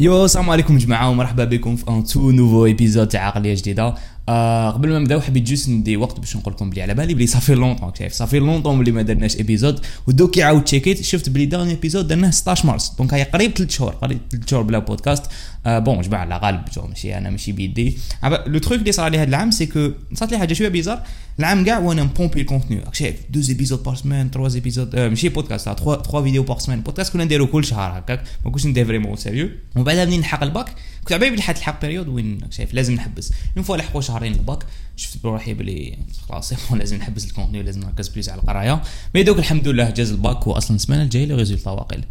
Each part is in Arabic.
يو السلام عليكم جماعة ومرحبا بكم في un tout nouveau épisode تاع عقليه جديدة. آه قبل ما نبداو حبيت juste ندي وقت باش نقول لكم بلي على بالي بلي ça fait longtemps شايف؟ ça fait longtemps بلي ما درناش épisode ودوك عاود تشيكيت شفت بلي dernier épisode درناه 16 مارس. donc هي قريب 3 شهور قريب 3 شهور بلا بودكاست آه bon جماعة على غالب جو ماشي أنا ماشي بيدي. le truc اللي صرا لي هذا العام c'est que صارت لي حاجة شوية bizarre العام كاع وأنا مبومبي ال contenu شايف؟ deux épisodes par semaine trois épisodes ماشي بودكاست 3 3 فيديو par semaine بودكاست كنا نديرو كل شهر هكاك. ما كنتش ندير vraiment sérieux ومن بعد منين نحق الباك؟ كنت على بالي بلي حتلحق période وين شايف لازم نحبس. une fois لحقوا شهرين الباك شفت بروحي بلي خلاص لازم نحبس ال contenu ولازم نركز بليس على القراية. mais دوك الحمد لله جاز الباك واصلا السمانة الجاية les résultats واقيل.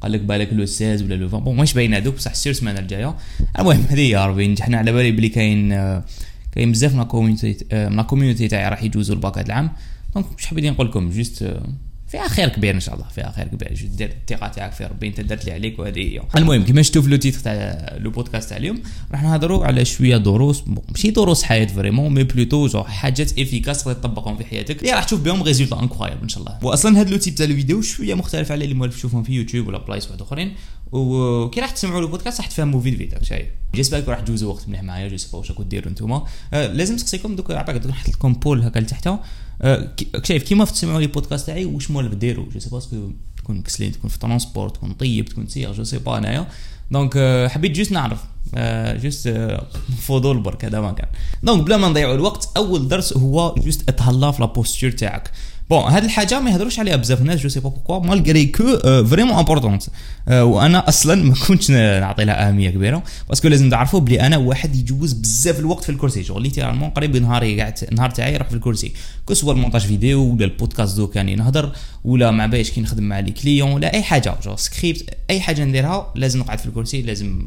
قال لك بالك le 16 ولا le 20 bon ماش باين هذوك بصح sûr السمانة الجاية. المهم هذه يا ربي نجحنا على بالي بلي كاين كاين بزاف من ال community من ال community تاعي راح يجوزوا الباك هذا العام. donc مش حابين نقول لكم juste فيها خير كبير إن شاء الله فيها خير كبير. دير الثقة تاعك في ربي أنت درت لي عليك وهذه هي. المهم كيما شفتوا في le titre تاع le podcast تاع اليوم راح نهضروا على شوية دروس ماشي دروس حياة vraiment mais plutôt genre حاجات efficaces تقدر تطبقهم في حياتك. اللي راح تشوف بهم résultats incroyables إن شاء الله. واصلا هذا le type تاع الفيديو شوية مختلف على اللي موالف تشوفهم في يوتيوب ولا بلايص واحد أخرين. وكي راح تسمعوا البودكاست راح تفهموا فيد فيد شايف j'espère راح تجوزوا وقت مليح معايا je sais pas واش راكم ديروا نتوما آه لازم نسقسيكم دوك عباك دوك نحط لكم poll هكا لتحت شايف كيما تسمعوا les podcasts تاعي واش مول ديروا je sais parce que تكون كسلين تكون في transport تكون طيب تكون سير je sais pas انايا donc حبيت juste نعرف جوست فضول برك هذا ما كان. donc بلا ما نضيعوا الوقت أول درس هو juste اتهلا في la posture تاعك. bon هاد الحاجة ما يهضروش عليها بزاف الناس je sais pas pourquoi malgré que vraiment importante وأنا أصلا ما كنتش نعطي لها اهميه كبيره parce que لازم تعرفوا بلي أنا واحد يجوز بزاف الوقت في الكرسي genre littéralement قريب نهاري قاعد النهار تاعي يروح في الكرسي que ce soit ال montage vidéo ولا البودكاست دوك اني نهضر ولا مع باش كي نخدم مع les clients ولا اي حاجة genre script اي حاجة نديرها لازم نقعد في الكرسي لازم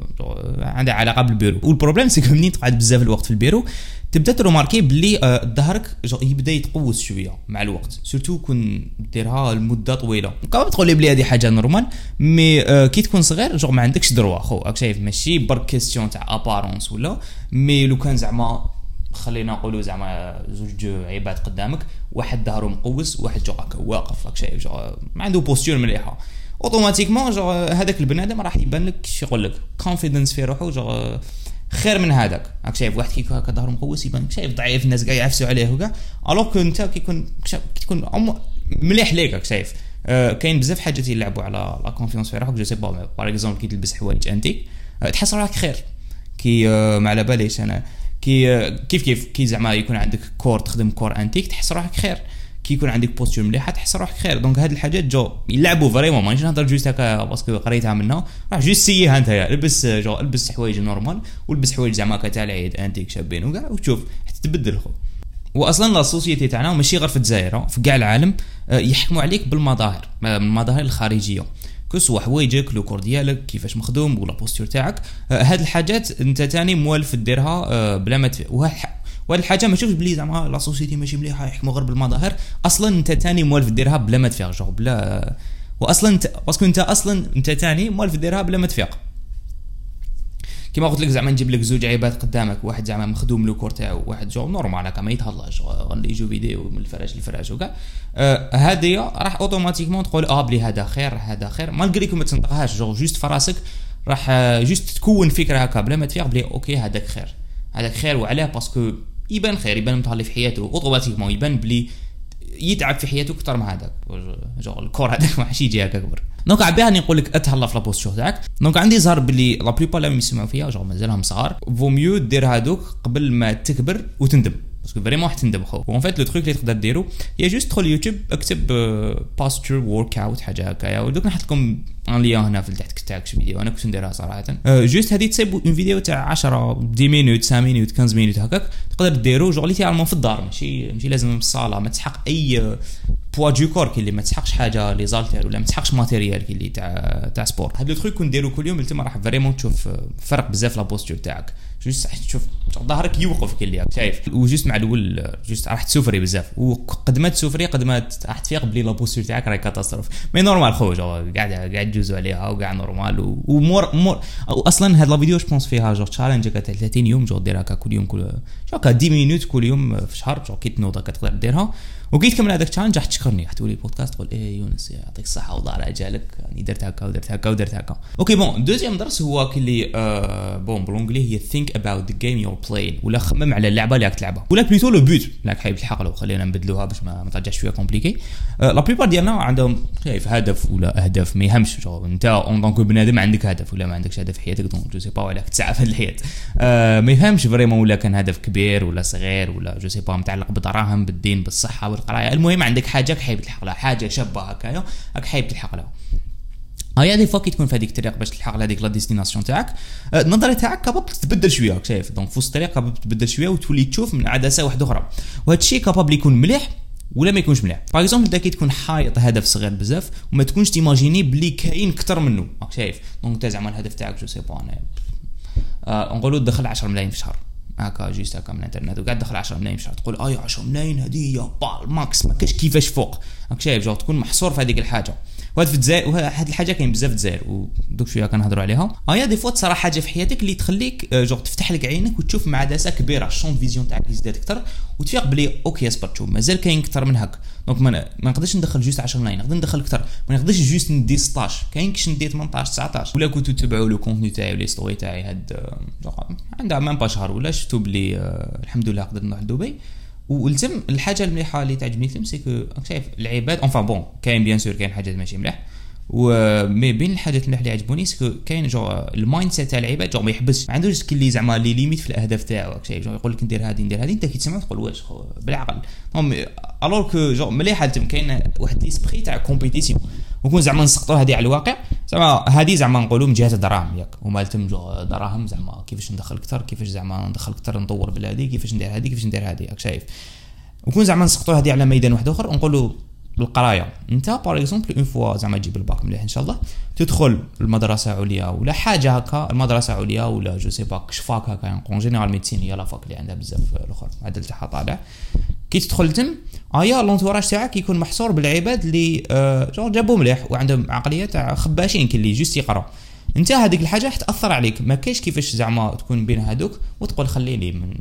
عندها علاقه بال bureau وال problème c'est منين تقعد بزاف الوقت في البيرو تبدا تريماركي بلي ظهرك يبدا يتقوس شوية مع الوقت surtout كون ديرها لمده طويله. قبل تقول لي بلي هذه حاجة normal mais كي تكون صغير جو ما عندكش droit خو راك شايف ماشي برك question تاع apparence ولا mais لو كان زعما خلينا نقولوا زعما زوج عباد قدامك واحد ظهره مقوس واحد جو واقف راك شايف genre ما عنده posture مليحة. automatiquement genre هذاك البنادم راح يبان لك genre يقول لك confidence في روحه جو خير من هذاك. راك شايف واحد كيكون هكا ظهره مقوس يبان شايف ضعيف الناس كاع يعفسوا عليه وكاع alors انت كيكون تكون مليح ليك راك شايف. آه كاين بزاف حاجات يلعبوا على la confiance في روحك je sais pas par exemple كي تلبس حوايج انتيك آه تحس روحك خير. كي آه ما على باليش أنا. كي كيف كيف؟ كي زعما يكون عندك corps تخدم corps انتيك تحس روحك خير. كي يكون عندك posture مليحه تحس روحك خير. donc هاد الحاجات genre يلعبوا vraiment. مانيش نهضر juste هكا parce que قريتها منا راح juste سيها انت البس جو البس حوايج normal والبس حوايج زعما هكا تاع العيد انتيك شابين وكاع وتشوف حتى تبدل خو واصلا la société تاعنا ماشي غير في الجزائر في كاع العالم يحكموا عليك بالمظاهر المظاهر الخارجية. que ce soit حوايجك le corps ديالك كيفاش مخدوم ولا posture تاعك. هاد الحاجات انت تاني موالف ديرها بلا ما وهاد الحاجة ما تشوفش بلي زعما la société ماشي مليحه يحكموا غير بالمظاهر. أصلا أنت تاني موالف ديرها بلا ما تفيق juste بلا واصلا انت parce que أنت أصلا أنت تاني موالف ديرها بلا ما تفيق. كيما قلت لك زعما نجيب لك زوج عيبات قدامك واحد زعما مخدوم le corps تاعو واحد juste normal هكا ما يتهلاش غادي يجوا فيديو من الفراش للفراش وكاع آه هذه راح automatiquement تقول آه بلي هذا خير هذا خير. malgré ما تنطقهاش juste juste في راسك راح juste تكون فكرة هكا بلا ما تفيق بلي ok هذاك خير. هذاك خير وعلاه parce que يبان خير يبان متهلي في حياته automatiquement يبان بلي يتعب في حياته أكثر من هذاك. juste ال corps هذاك ما حش يجي هكا كبر donc عبيها نقول لك أتهلا في la posture تاعك donc عندي زهر بلي la plupart اللي يسمعوا فيها juste مازالهم صغار vaut mieux دير هذوك قبل ما تكبر وتندم. parce que vraiment تندم خو و en fait le truc اللي تقدر ديرو هي juste تدخل يوتيوب اكتب posture workout حاجة هكايا ودوك نحط لكم un lien هنا في تحت تاعك فيديو أنا كنت نديرها صراحة juste هذه تصيب une vidéo تاع 10 10 minutes 5 minutes 15 minutes هكاك تقدر ديرو juste littéralement في الدار ماشي ماشي لازم في الصاله ما تسحق اي poids du corps كي اللي ما تسحقش حاجة les haltères ولا ما تسحقش matériel كي اللي تاع تاع sport هاد le truc كون ديرو كل يوم تما راح vraiment تشوف فرق بزاف la posture تاعك juste تشوف ظهرك يوقف كي اللي شايف. و juste مع الأول juste راح تسوفري بزاف. وقد ما تسوفري قد ما راح تفيق بلي la posture تاعك راهي catastrophe. mais normal خو قاعد قاعد تجوزوا عليها وقاع normal. ومور مور أصلا هاد la vidéo je pense فيها juste challenge هكا 30 يوم juste دير هكا كل يوم كل هكا 10 مينوت كل يوم في شهر juste كي تنوض تقدر ديرها. وكي تكمل هذاك ال challenge راح تشكرني. راح تقول لي بودكاست تقول إيه يونس يعطيك الصحة والله جالك. يعني درت هكا ودرت هكا ودرت هكا. ok bon deuxième درس هو كلي آه bon بال anglais هي think about the game you're playing ولا خمم على اللعبة اللي راك تلعبها. ولا plutôt le but راك حايب تلحق له خلينا نبدلوها باش ما, ما ترجعش شوية compliqué آه la plupart ديالنا عندهم شايف هدف ولا أهداف ما يهمش. أنت en tant que بنادم عندك هدف ولا ما عندكش هدف في حياتك donc je sais pas ولا تسعى في الحياة. آه ما يفهمش vraiment ولا كان هدف كبير ولا صغير ولا je sais pas متعلق بدراهم بالدين بالصحة بالقرايه المهم عندك حاجة حايب تلحق لها. حاجة شابه هكايا راك حايب تلحق لها. هاي des fois كي تكون في هذيك الطريق باش تلحق لهذيك la destination تاعك. النظره تاعك capable تتبدل شوية راك شايف. donc في وسط الطريق capable تتبدل شوية وتولي تشوف من عدسة واحدة أخرى. وهذا الشيء capable يكون مليح ولا ما يكونش مليح. par exemple انت كي تكون حايط هدف صغير بزاف وما تكونش تيماجيني بلي كاين أكثر منه راك شايف. donc أنت زعما الهدف تاعك je sais bon آه نقولوا تدخل 10 ملايين في الشهر هكا juste هكا من الانترنت وقاعد تدخل 10 ملايين الشهر تقول اي 10 ملايين هذه هي max ما كاش كيفاش فوق راك شايف juste تكون محصور في هذيك الحاجة وهذا في الجزائر وهذه الحاجة كاين بزاف في الجزائر ودوك شوية كنهضروا عليها. هيا des fois تصرا حاجة في حياتك اللي تخليك juste تفتح لك عينك وتشوف مع عدسه كبيره ال champ vision تاعك يزداد أكثر وتفيق بلي أوكي اصبر شوف مازال كاين أكثر من هكا دونك ما نقدرش ندخل جوست 10 ملايين نقدر ندخل أكثر ما نقدرش جوست ندي 16 كاين كيش ندي 18 19 ولا كنتو تتبعوا لو كونتوني تاعي ولي ستوري تاعي هاد عندها مام با شهر ولا شفتوا بلي الحمد لله قدرت نروح لدبي ولزم الحاجة المليحة اللي تعجبني الفيلم سي شايف العباد اونفان بون كاين بيان سور كاين حاجات ماشي مليح ومي بين الحاجات اللي اللي عجبوني سكو كاين جو المايند سيت تاع العباد جو ما يحبسش ما عندوش اللي زعما لي ليميت في الأهداف تاعو شايف جو يقول لك ندير هذه ندير هذه أنت كي تسمع تقول واش بالعقل. alors que juste مليحة كاين واحد l'esprit تاع compétition وكون زعما نسقطوا هذه على الواقع زعما هذه زعما نقولوا من جهة الدراهم ياك. وما تم دراهم زعما كيفاش ندخل أكثر كيفاش زعما ندخل أكثر نطور بلادي كيفاش ندير هذه كيفاش ندير هذه راك شايف. وكون زعما نسقطوا هذه على ميدان واحد آخر نقولوا بالقرايه أنت par exemple une fois زعما تجيب الباك مليح إن شاء الله تدخل المدرسة عليا ولا حاجة هكا المدرسة عليا ولا je sais pas كشفاك هكا en général médecine هي la fac اللي عندها بزاف الأخر المعدل تاعها طالع كي تدخل تم ايا l'entourage تاعك يكون محصور بالعباد اللي آه جابوا مليح وعندهم عقلية تاع خباشين اللي juste يقراو. انت هذيك الحاجة حتاثر عليك. ما كاينش كيفاش زعما تكون بين هذوك وتقول خليني من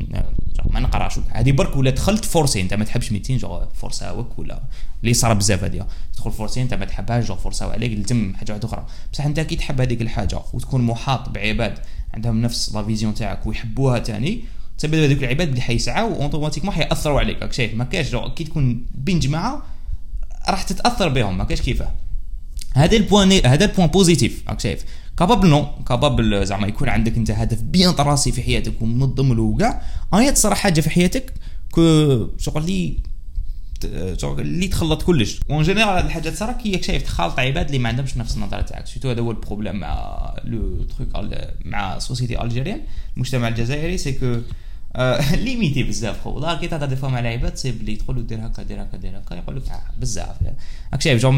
ما نقراش. هذه برك ولا دخلت forcé انت ما تحبش médecine juste فورساوك ولا اللي صار بزاف هذه تدخل forcé انت ما تحبهاش juste فورساو عليك لازم حاجة واحدة أخرى. بصح انت كي تحب هذيك الحاجة وتكون محاط بعباد عندهم نفس la vision تاعك ويحبوها تاني تسبب هذوك العباد اللي حيسعاو automatiquement حيأثروا عليك. راك شايف؟ ما كاش كي تكون بين جماعة راح تتأثر بهم. ما كاش كيفاه هذا ال point هذا ال point positif راك شايف؟ capable non capable زعما يكون عندك انت هدف bien tracé في حياتك ومنظم له وكاع ايا تصرا حاجة في حياتك كو شغل اللي اللي تخلط كلش. و en général هاد الحاجة تصرا كي شايف تخالط عباد اللي ما عندهمش نفس النظرة تاعك. c'est tout هذا هو ال problème مع le truc مع société algérienne المجتمع الجزائري c'est que limité بزاف خو والله كي تهضر des fois مع العباد c'est بلي تقول له دير هكا دير هكا دير هكا يقول لك بزاف. راك شايف juste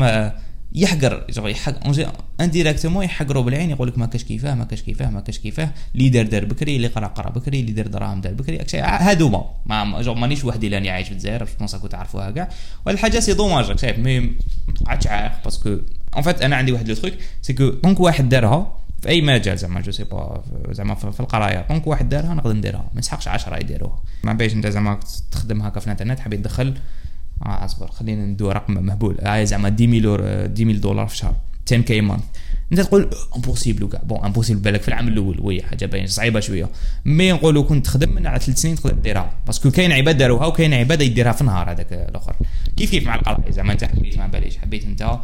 يحقر يحقر indirectement يحقروا بالعين يقول لك ما كاش كيفاه ما كاش كيفاه ما كاش كيفاه. اللي دار دار بكري اللي قرا قرا بكري اللي دار دراهم دار بكري هادوما ما juste مانيش وحدي لاني عايش في الجزائر باش نصكو تعرفوها كاع. والحاجة c'est dommage شايف mais ما تقعدش عارف parce que en fait أنا عندي واحد le truc c'est que donc واحد دارها في أي مجال زعما je sais pas زعما في القراية. donc واحد دارها نقدر نديرها. ما نسحقش 10 يديروها ما باش أنت زعما تخدم هكا في الإنترنت حبيت تدخل. آه أصبر خلينا ندو رقم مهبول. هاي زعما 10000 10000 دولار في الشهر 10 K month أنت تقول impossible كاع bon impossible بالك في العام الأول. oui حاجة باين صعيبة شوية. mais نقولوا كنت تخدم من على ثلاث سنين تقدر ديرها parce que كاين عباد داروها وكاين عباد يديرها في النهار هذاك الأخر. كيف كيف مع القراية؟ زعما أنت حبيت ما باليش. حبيت أنت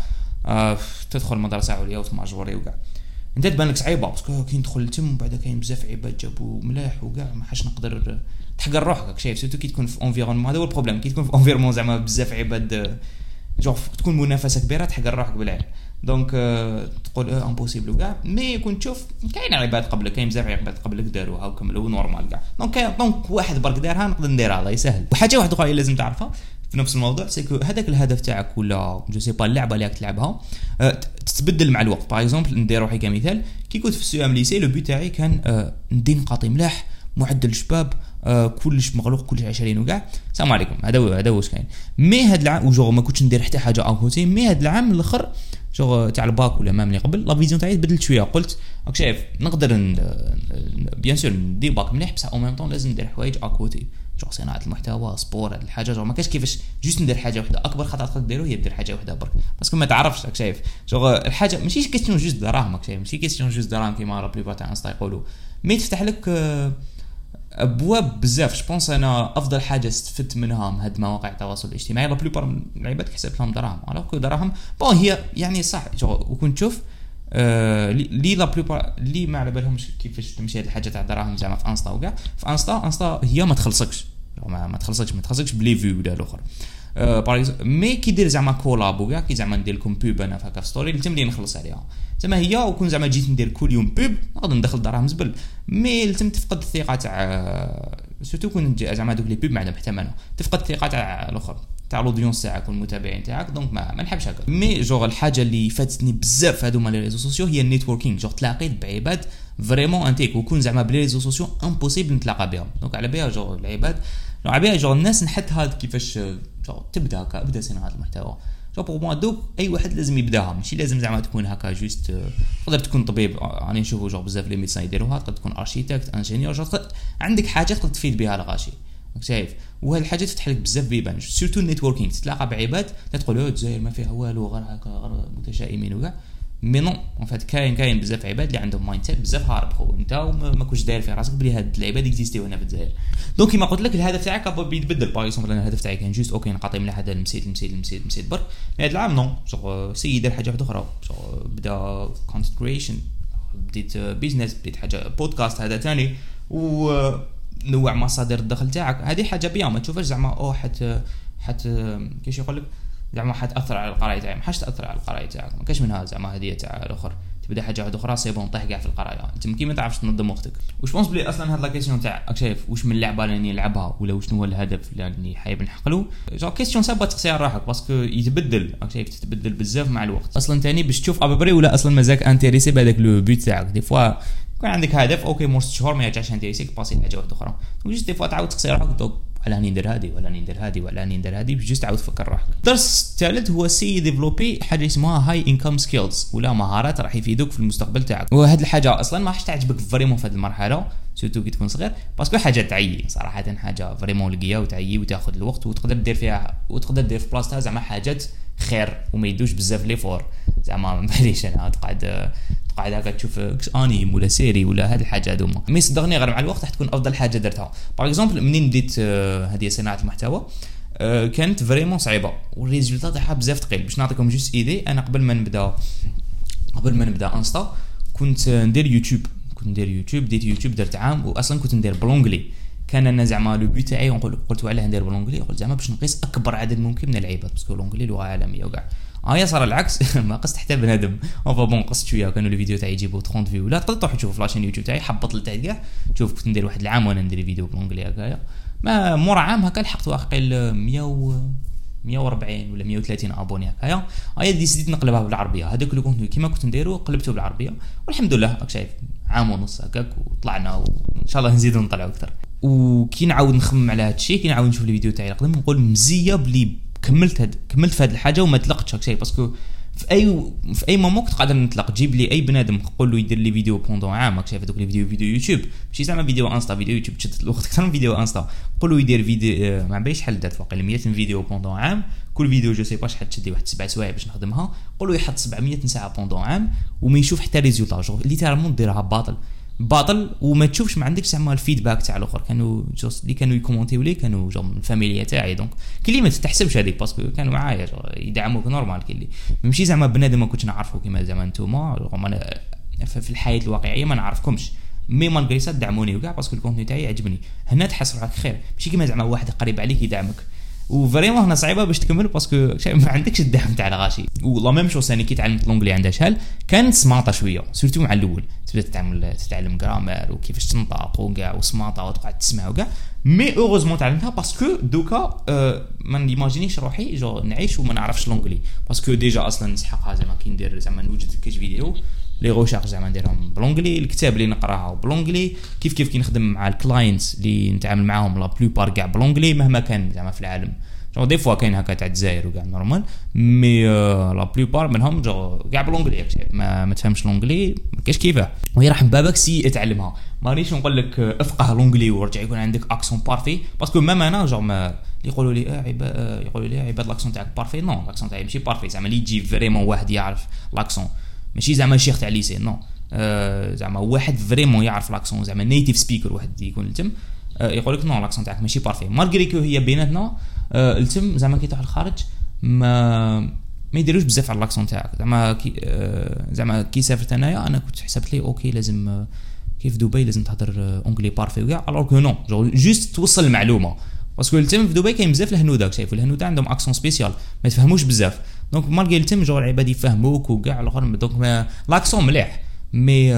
آه تدخل مدرسه عليا وت majorer وكاع انت تبان لك صعيبة parce que كي ندخل تم بعد كاين بزاف عباد جابوا ملاح وكاع ما حاش نقدر تحقر روحك شايف؟ surtout كي تكون في environnement هذا هو ال problème كي تكون في environnement زعما بزاف عباد جو تكون منافسة كبيرة تحقر روحك بالعين. donc تقول آه impossible وكاع. mais كنت تشوف كاين عباد قبلك كاين بزاف عباد قبلك داروها وكملوا normal كاع. donc donc واحد برك دارها نقدر نديرها الله يسهل وحاجة واحدة أخرى لازم تعرفها في نفس الموضوع c'est que هذاك الهدف تاعك ولا je sais pas اللعبة اللي راك تلعبها أه تتبدل مع الوقت. par exemple ندير روحي كمثال كي كنت في ال CEM lycée le but تاعي كان أه ندي نقاطي ملاح معدل شباب آه كلش مغلوق كلش عشرين وكاع. السلام عليكم. هذا هو هذا هو كاين mais هاد العام وجو ما كنتش ندير حتى حاجة à côté mais هاد العام الأخر شغل تاع الباك ولا même اللي قبل la vision تاعي تبدلت شوية. قلت راك شايف نقدر bien sûr ندير باك مليح بصح au même temps لازم ندير حوايج à côté جو صناعة المحتوى c'est pour هاد الحاجة جو. ما كاش كيفاش juste ندير حاجة وحدة. أكبر خطأ تقدر ديرو هي دير حاجة وحدة برك. parce que ما تعرفش راك شايف. جو الحاجة ماشي question juste دراهم شايف. ماشي question juste دراهم كيما la plupart تاع انستا يقولوا. mais تفتح لك آه، أبواب بزاف. je pense أنا أفضل حاجة استفدت منها من هاد مواقع التواصل الاجتماعي. la plupart من العباد حسبت لهم دراهم alors دراهم bon هي يعني صح. وكنت تشوف آه لي la plupart لي ما على بالهمش كيفاش تمشي هاد الحاجة تاع دراهم زعما في أنستا وكاع. في أنستا أنستا هي ما تخلصكش. ما, ما تخلصكش ما تخلصكش ب les vues ولا الآخر باغ mais كي دير زعما collab وكاع كي زعما ندير لكم pub أنا في هكا في story لتم لي نخلص عليها. زعما هي وكون زعما جيت ندير كل يوم pub نقدر ندخل دراهم زبل. mais لتم تفقد الثقة تاع surtout كون زعما دوك لي pub ما عندهم حتى تفقد الثقة تاع الآخر تاع ال audience تاعك والمتابعين تاعك donc ما, ما نحبش هكا. mais genre الحاجة اللي فاتتني بزاف هادوما les réseaux sociaux هي ال networking genre تلاقيت بعباد vraiment انتيك وكون زعما بلا les réseaux sociaux impossible نتلاقى بهم. donc على بها جوغ العباد على بها جوغ الناس نحط هاد كيفاش جوغ تبدا هكا ابدا صناعه المحتوى. genre pour moi دوك أي واحد لازم يبداها. ماشي لازم زعما تكون هكا juste تقدر تكون طبيب. راني نشوفو جو بزاف les médecins يديروها تقدر تكون architecte ingénieur عندك حاجة تقدر تفيد بها الغاشي. شايف. وهاد الحاجة تفتح لك بزاف بيبان surtout ال networking تتلاقى بعباد تقول الجزائر ما فيها والو غير هكا غير متشائمين وكاع. مي نو اون فات كاين كاين بزاف عباد اللي عندهم مايند سيت بزاف هارب خو أنت ما كنتش داير في راسك بلي هاد العباد اكزيستيو هنا في الجزائر. دونك كيما قلت لك الهدف تاعك بيتبدل. باغ اكزومبل الهدف تاعي كان جوست أوكي نقاطي مليح هذا المسيت المسيت المسيت المسيت برك. مي هاد العام نو سي دار حاجة واحدة أخرى. شغل بدا كونتنت كريشن بديت بيزنس بديت حاجة بودكاست هذا ثاني و نوع مصادر الدخل تاعك. هذه حاجة بيان ما تشوفش زعما أو حت حت كيش يقول لك؟ زعما حتاثر على القراية تاعي. ما حاش تأثر على القراية تاعك. ما كاش منها زعما هذه تاع الأخر. تبدا حاجة واحدة أخرى سي بون طيح كاع في القراية. أنت كي ما تعرفش تنظم وقتك. واش بونس بلي أصلا هاد لا كيسيون تاع راك شايف واش من اللعبة اللي نلعبها ولا واش هو الهدف اللي حايب نحقلو؟ جو كيسيون سابا تقصي على روحك باسكو يتبدل. راك شايف تتبدل بزاف مع الوقت. أصلا تاني باش تشوف ابري ولا أصلا مازاك انتريسي بهذاك لو بوت تاعك. دي فوا كان عندك هدف أوكي مور ست شهور ما يرجعش انتريسيك باسي حاجة واحدة أخرى juste des fois تعاود تقصي روحك ولا راني ندير هادي ولا راني ندير هادي ولا راني ندير هادي باش تعاود تفكر روحك الدرس الثالث هو c'est développer حاجة اسمها high income skills ولا مهارات راح يفيدوك في المستقبل تاعك وهاد الحاجة أصلا ما راحش تعجبك vraiment في هذه المرحله surtout كي تكون صغير parce que حاجة تعيي صراحة حاجة vraiment لقيه وتعيي وتاخذ الوقت وتقدر دير فيها وتقدر دير في بلاصتها زعما حاجات خير وما يدوش بزاف l'effort زعما ما باليش أنا تقعد قاعد هكا تشوف انيم ولا série ولا هذه الحاجة هذوما mais صدقني غير مع الوقت راح تكون أفضل حاجة درتها. par exemple منين بديت آه، هذه صناعة المحتوى؟ آه، كانت vraiment صعيبة. وال résultat تاعها بزاف ثقيل باش نعطيكم juste idée أنا قبل ما نبدأ قبل ما نبدأ انستا كنت ندير يوتيوب. كنت ندير يوتيوب بديت يوتيوب درت عام واصلا كنت ندير ب l'anglais كان أنا زعما le but تاعي قلت علاه ندير ب l'anglais قلت زعما باش نقيس أكبر عدد ممكن من العباد parce que l'anglais لغة عالمية وكاع. آه صار العكس. ما قصت حتى بنادم. enfin bon قصت شوية كانوا les vidéos تاعي يجيبوا 30 vues. لا تقدر تروح تشوف ف la chaîne يوتيوب تاعي حبط لتحت كاع شوف كنت ندير واحد العام وأنا ندير فيديو بال anglais هكايا. ما مور عام هكا لحقت واقيل 100 و 140 ولا 130 abonnés هكايا. ايا décid يت نقلبها بالعربية. هذاك le contenu كيما كنت نديرو قلبته بالعربية. والحمد لله راك شايف. عام ونص هكاك وطلعنا وإن شاء الله نزيدو نطلعوا أكثر. وكي نعاود نخمم على هذا الشيء كي نعاود نشوف الفيديو تاعي القديم نقول مزية بلي كملت هاد كملت في هذه الحاجة وما تلقتش شيء parce que في اي في أي moment تقدر نطلق جيب لي أي بنادم قول له يدير les vidéos pendant عام راك شايف هذوك les vidéos فيديو يوتيوب. ماشي زعما فيديو انستا فيديو يوتيوب تشد الوقت أكثر من فيديو انستا قول له يدير فيديو آه، ما باليش شحال دات واقيلا 100 فيديو pendant عام. كل فيديو je sais pas شحال تشدي واحد سبع سوايع باش نخدمها. قول له يحط 700 ساعة pendant عام وما يشوف حتى résultat genre littéralement ديرها باطل. باطل وما تشوفش ما عندكش زعما ال feedback تاع الأخر. كانوا juste اللي كانوا ي comment يو لي كانوا جو من الفاميليا تاعي. donc اللي ما تحسبش هذيك parce que كانوا معايا يدعموك normal اللي. ماشي زعما بنادم ما كنتش نعرفه كيما زعما نتوما. في الحياة الواقعية ما نعرفكمش. mais malgré ça دعموني وكاع parce que ال contenu تاعي عجبني. هنا تحس روحك خير. ماشي كيما زعما واحد قريب عليك يدعمك. و vraiment هنا صعيبة باش تكمل parce que ما عندكش الدعم تاع الغاشي. و la même chose ثاني كي تعلمت l'anglais عندها شحال كانت سماطة شوية surtout مع الأول. تبدا تتعلم تتعلم grammar وكيفاش تنطق وكاع وسماطة وتقعد تسمع وكاع mais heureusement تعلمتها parce que دوكا أه ما نيماجينيش روحي جو نعيش وما نعرفش l'anglais. parce que déjà أصلا نسحقها زعما كي ندير زعما نوجد كاش فيديو. les recherches زعما نديرهم ب l'anglais الكتاب اللي نقراها ب l'anglais كيف كيف كي نخدم مع ال clients اللي نتعامل معاهم la plupart كاع ب l'anglais مهما كان زعما في العالم. جو des fois كاين هكا تاع الجزائر وكاع normal mais la plupart منهم جو كاع ب l'anglais ما, ما تفهمش l'anglais ما كاش كيفاه وهي راح بابك سي اتعلمها. مانيش نقول لك افقه l'anglais ورجع يكون عندك accent parfait parce que même أنا جو ما يقولوا لي آه عباد يقولوا لي عباد l'accent تاعك parfait non l'accent تاعي ماشي parfait زعما اللي يجي vraiment واحد يعرف l'accent ماشي زعما شيخ تاع lycée non. آه زعما واحد vraiment يعرف l'accent زعما native speaker واحد يكون تم آه يقول لك non l'accent تاعك ماشي parfait malgré que هي بيناتنا آه التم زعما كي تروح الخارج ما ما يديروش بزاف على l'accent تاعك. زعما زعما كي سافرت أنايا أنا كنت حسبت لي OK لازم كيف دبي لازم تهضر anglais parfait وكاع. alors que non juste توصل المعلومة. parce que التم في دبي كاين بزاف الهنود شايف الهنود عندهم accent spécial ما يفهموش بزاف. donc malgré التم جو العباد يفهموك وكاع الآخر donc l'accent مليح mais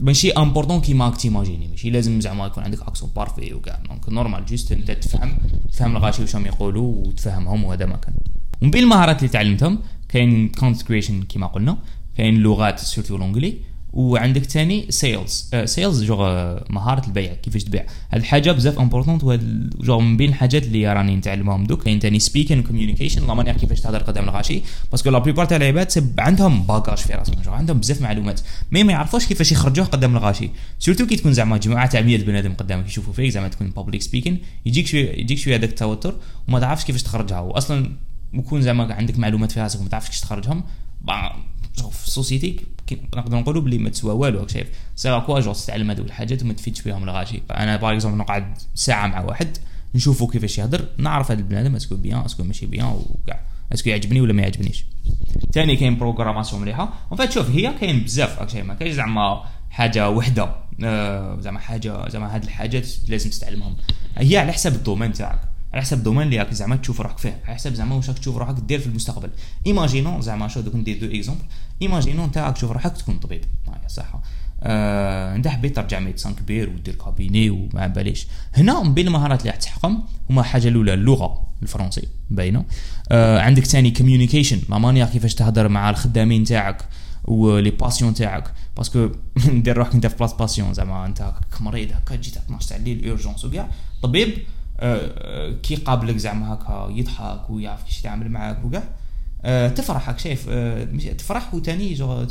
ماشي important كيما راك تيماجيني ماشي لازم زعما يكون عندك accent parfait وكاع donc normal juste انت تفهم تفهم الغاشي واش راهم يقولوا وتفهمهم وهذا ما كان ومن بين المهارات اللي تعلمتهم كاين content creation كيما قلنا كاين لغات surtout l'anglais وعندك ثاني sales sales جو مهارة البيع كيفاش تبيع. هاد الحاجة بزاف importante جو من بين الحاجات اللي راني نتعلمهم دوك. كاين ثاني speaking communication la manière كيفاش تهضر قدام الغاشي. parce que la plupart تاع العباد عندهم bagage في راسهم جو عندهم بزاف معلومات. mais ما يعرفوش كيفاش يخرجوه قدام الغاشي. surtout كي تكون زعما جماعة تاع 100 بنادم قدامك يشوفوا فيك. زعما تكون public speaking يجيك شوية يجيك شوية هذاك التوتر وما تعرفش كيفاش تخرجها. واصلا يكون زعما عندك معلومات في راسك وما تعرفش كيفاش تخرجهم. في ال société نقدر نقولوا بلي ما تسوى والو راك شايف. sert à quoi جو تتعلم هذوك الحاجات وما تفيدش بهم الغاشي. أنا par exemple نقعد ساعة مع واحد نشوفو كيفاش يهضر نعرف هذا البنادم est-ce que bien est-ce que ماشي bien وكاع. est-ce que يعجبني ولا ما يعجبنيش. ثاني كاين programmation مليحة. و en fait شوف هي كاين بزاف راك شايف. ما كاينش زعما حاجة وحدة. آه زعما حاجة زعما هاد الحاجات لازم تتعلمهم هي على حسب ال domaine تاعك. على حسب ال domaine اللي راك زعما تشوف روحك فيه. على حسب زعما واش راك تشوف روحك دير في المستقبل. imaginons زعما شو دوك ندير deux exemples imaginons انت راك تشوف روحك تكون طبيب. هاي صح آه انت حبيت ترجع médecin كبير ودير cabinet وما باليش هنا من بين المهارات اللي راح تحققهم هما حاجة الأولى اللغة الفرنسي باينة. آه عندك ثاني communication la manière كيفاش تهضر مع الخدامين تاعك و les patients تاعك. parce que دير روحك انت في بلاص patient زعما انت كمريض هكا جيت 12 تاع الليل urgence وكاع طبيب آه كي قابلك زعما هكا يضحك ويعرف كيفاش يتعامل معاك وكاع آه تفرح هاك شايف آه تفرح وثاني جو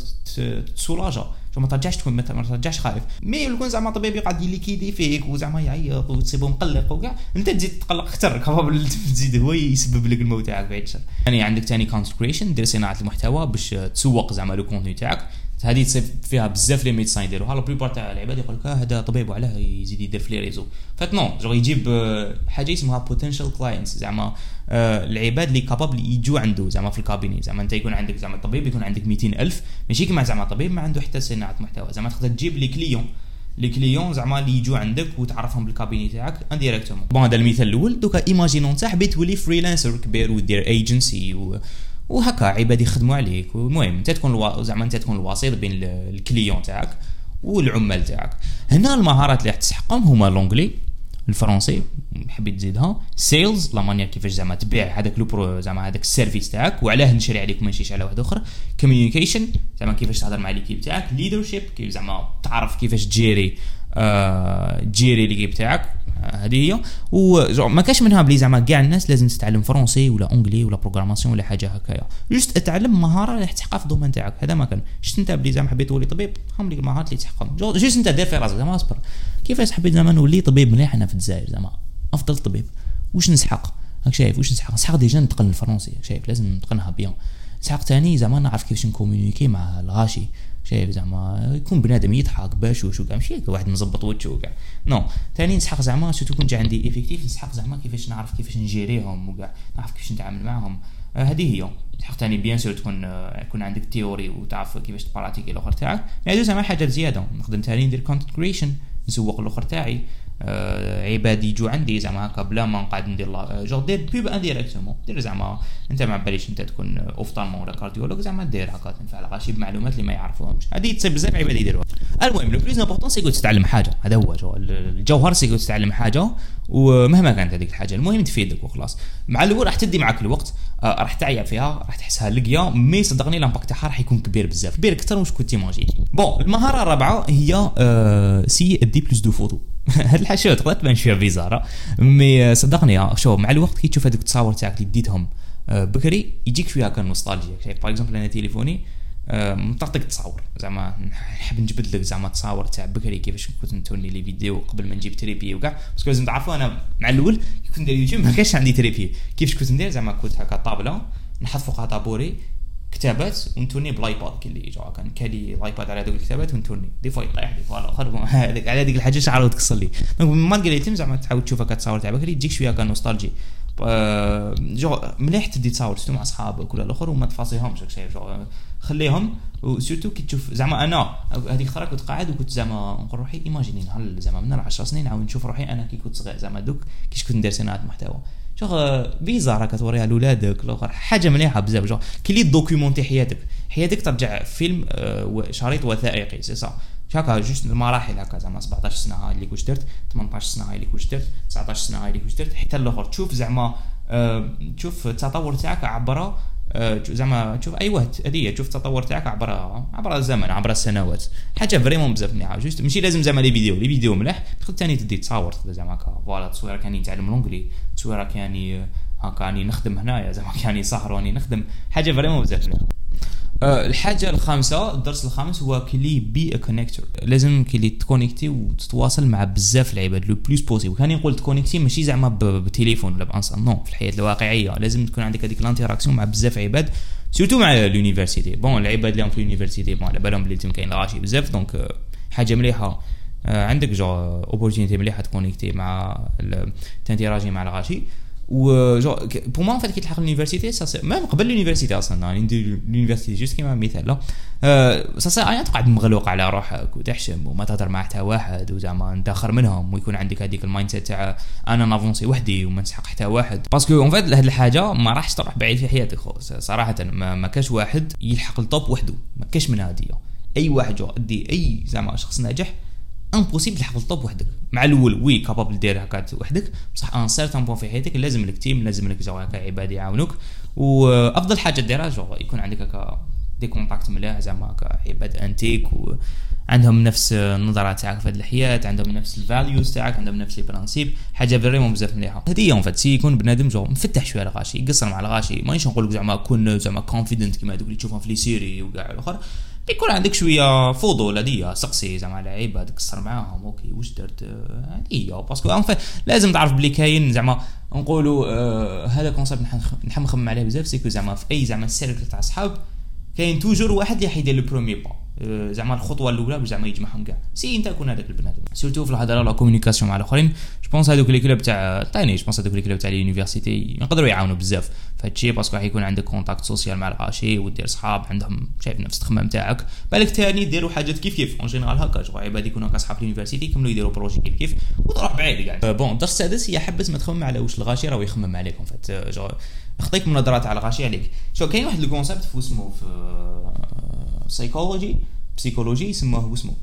تسولاجا جو ما ترجعش تكون ما ترجعش خايف. mais يكون زعما طبيب يقعد يليكيدي فيك وزعما يعيط وتصيبو مقلق وكاع انت تزيد تقلق أكثر capable تزيد هو يسبب لك الموت تاعك بعيد يعني عندك ثاني content creation دير صناعة المحتوى باش تسوق زعما le contenu تاعك. هذه تصيب فيها بزاف les médecins يديروها la plupart تاع العباد يقول لك هذا طبيب وعلاه يزيد يدير في les réseaux. en fait non جو يجيب حاجة اسمها potential clients زعما العباد اللي capables يجوا عنده. زعما في ال cabinet زعما انت يكون عندك زعما طبيب يكون عندك 200 ألف. ماشي كيما زعما طبيب ما عنده حتى صناعة محتوى. زعما تقدر تجيب les clients les clients زعما اللي يجوا عندك وتعرفهم بال cabinet تاعك indirectement bon هذا المثال الأول. دوكا imaginons أنت حبيت تولي freelancer كبير ودير ايجنسي و... وهكا عباد يخدموا عليك. المهم انت تكون. زعما انت تكون الوسيط بين ال client تاعك والعمال تاعك. هنا المهارات اللي راح تسحقهم هما l'anglais الفرنسي حبيت تزيدها sales la manière كيفاش زعما تبيع هذاك le زعما هذاك ال service تاعك وعلاه نشري عليك وما نشريش على واحد آخر. communication زعما كيفاش تهضر مع l'équipe تاعك. leadership كيف زعما تعرف كيفاش تجيري آه تجيري l'équipe تاعك. هذه هي. وما كاش منها بلي زعما كاع الناس لازم تتعلم français ولا anglais ولا programmation ولا حاجة هكايا juste أتعلم مهارة اللي تحققها في ال domaine تاعك. هذا ما كان. شفت أنت بلي زعما حبيت تولي طبيب؟ هم لي المهارات اللي تحققهم. juste أنت دير في راسك زعما اصبر. كيفاش حبيت زعما نولي طبيب مليح أنا في الجزائر زعما؟ أفضل طبيب. واش نسحق؟ راك شايف؟ واش نسحق؟ نسحق déjà نتقن الفرنسي. شايف؟ لازم نتقنها bien نسحق ثاني زعما نعرف كيفاش نكومونيكي مع الغاشي. شايف زعما يكون بنادم يضحك بشوش وكاع ماشي واحد مزبط وجهه وكاع. non ثاني نسحق زعما surtout كون جا عندي effectif نسحق زعما كيفاش نعرف كيفاش نجيريهم وكاع نعرف كيفاش نتعامل معاهم. آه هذه هي. نسحق ثاني bien sûr تكون آه يكون عندك théorie وتعرف كيفاش تباراتيكي الآخر تاعك. هادو زعما حاجات زيادة. نخدم ثاني ندير content creation نسوق الآخر تاعي. آه عباد يجوا عندي زعما هكا بلا ما نقعد ندير جو دير pub indirectement دير زعما انت ما باليش انت تكون ophtalmo ولا cardiologue زعما دير هكا تنفع الغاشي بمعلومات اللي ما يعرفوهمش. هذه تصيب بزاف عباد يديروها. المهم le plus important c'est que تتعلم حاجة. هذا هو je. الجوهر c'est que تتعلم حاجة ومهما كانت هذيك الحاجة المهم تفيدك وخلاص. مع الأول راح تدي معك الوقت آه راح تعيا فيها راح تحسها لقيا mais صدقني l'impact تاعها راح يكون كبير بزاف. كبير أكثر واش كنت ت imaginer. bon المهارة الرابعة هي آه c'est des plus de photos هاد الحاجة تقدر تبان شوية bizarre mais صدقني شوف مع الوقت كي تشوف هذوك التصاور تاعك اللي ديتهم آه، بكري يجيك شوية هكا نوستالجيا. شايف par exemple أنا تليفوني آه، مطرطق تصاور. زعما نحب نجبد لك زعما تصاور تاع بكري كيفاش كنت نتوني les vidéos قبل ما نجيب trépied وكاع. parce que لازم تعرفوا أنا مع الأول كنت ندير يوتيوب ما كانش عندي trépied. كيفاش كنت ندير؟ زعما كنت هكا table نحط فوقها tabouret كتابات ونتوني بال iPad كي اللي جا كان caler ال iPad على هذوك الكتابات ونتوني. des fois يطيح des fois الآخر هذيك على هذيك الحاجة شعر تكسر لي donc ما تقول زعما تعاود تشوفها كتصاور تاع بكري تجيك شوية ك nostalgie. آه، je مليح تدي تصاور مع اصحابك ولا الأخر وما تفاصيهمش شايف خليهم. و surtout كي تشوف زعما أنا هذيك الخطره كنت قاعد وكنت زعما نقول روحي imaginer هل زعما من 10 سنين نعاود نشوف روحي أنا كي كنت صغير. زعما دوك كيش كنت ندير صناعة محتوى. شوف bizarre هكا توريها لولادك الآخر حاجة مليحة بزاف. je كي لي documenter حياتك. حياتك ترجع فيلم آه، شريط وثائقي c'est صح هكا juste المراحل هكا زعما 17 سنة هاي اللي كنت درت. 18 سنة هاي اللي كنت درت. 19 سنة هاي اللي كنت درت. حتى الأخر تشوف زعما آه، تشوف التطور تاعك عبر زعما تشوف أي واحد هذه تشوف التطور تاعك عبر عبر الزمن عبر السنوات. حاجة vraiment بزاف مليحة. juste ماشي لازم زعما les vidéos les vidéos مليح تقدر ثاني تدي تصاور زعما هكا. voilà تصويرة كاني نتعلم ال anglais تصويرة كاني هكا راني نخدم هنايا زعما كاني سهر راني نخدم. حاجة vraiment بزاف مليحة. الحاجة الخامسة الدرس الخامس هو c'est l'être un connecteur لازم كلي ت connecter وتتواصل مع بزاف العباد le plus possible. كان نقول ت connecter ماشي زعما بتليفون ولا بأنسان. non في الحياة الواقعية لازم تكون عندك هذيك ال interaction مع بزاف عباد surtout مع l'université bon العباد اللي في l'université bon على بالهم بلي كاين غاشي بزاف donc حاجة مليحة. عندك je opportunité مليحة ت connecter مع ت interagir مع الغاشي. و pour moi فات كي تلحق l'université ça même قبل l'université أصلا راني ندير l'université juste كيما مثال لا سا سا ايا تقعد مغلوق على روحك وتحشم وما تهضر مع حتى واحد وزعما انت منهم ويكون عندك هذيك ال mindset تاع أنا n avancer وحدي وما نسحق حتى واحد parce que en fait هاد الحاجة ما راحش تروح بعيد في حياتك صراحة ما, ما كاش واحد يلحق ال top وحده ما كاش من هذه اي واحد je اي زعما شخص ناجح impossible تلحق ال top وحدك. مع الأول oui capable دير هكا وحدك. بصح un certain point في حياتك لازم لك team لازم لك je هكا عباد يعاونوك. وأفضل حاجة ديرها je يكون عندك هكا des contacts مليح زعما هكا عباد انتيك وعندهم نفس النظرة تاعك في هذه الحياة عندهم نفس ال values تاعك عندهم نفس ال principes حاجة vraiment بزاف مليحة. هذه هي فات c'est يكون بنادم je مفتح شوية الغاشي يقصر مع الغاشي. مانيش نقول لك زعما كون زعما confident كيما هذوك اللي تشوفهم في les séries وكاع الآخر. يكون عندك شوية فضول هذه سقسي زعما لعيبه تقصر معاهم okay واش درت؟ هذه parce que لازم تعرف بلي كاين زعما نقولوا آه هذا concept نحب نخمم عليه بزاف c'est que زعما في أي زعما cercle تاع صحاب كاين toujours واحد اللي حيدير le premier pas زعما الخطوة الأولى باش زعما يجمعهم كاع. c'est أنت كون هذاك البنادم. surtout في الهضره la communication مع الآخرين. je pense هذوك les clubs تاع تاني je pense هذوك les clubs تاع l'université يقدروا يعاونوا بزاف. فهادشي parce que راح يكون عندك contact social مع الغاشي ودير صحاب عندهم شايف نفس التخمام تاعك. بالك ثاني ديروا حاجات كيف كيف. en général هكا je عباد يكونوا هكا صحاب l'université يكملوا يديروا projet كيف كيف. وتروح بعيد كاع. bon الدرس السادس هي حبس ما تخمم على واش الغاشي راه يخمم عليكم فات je خطيك من على الغاشي عليك. شو كاين واحد ال concept في اسمه في psychology psychologie يسموه اسمه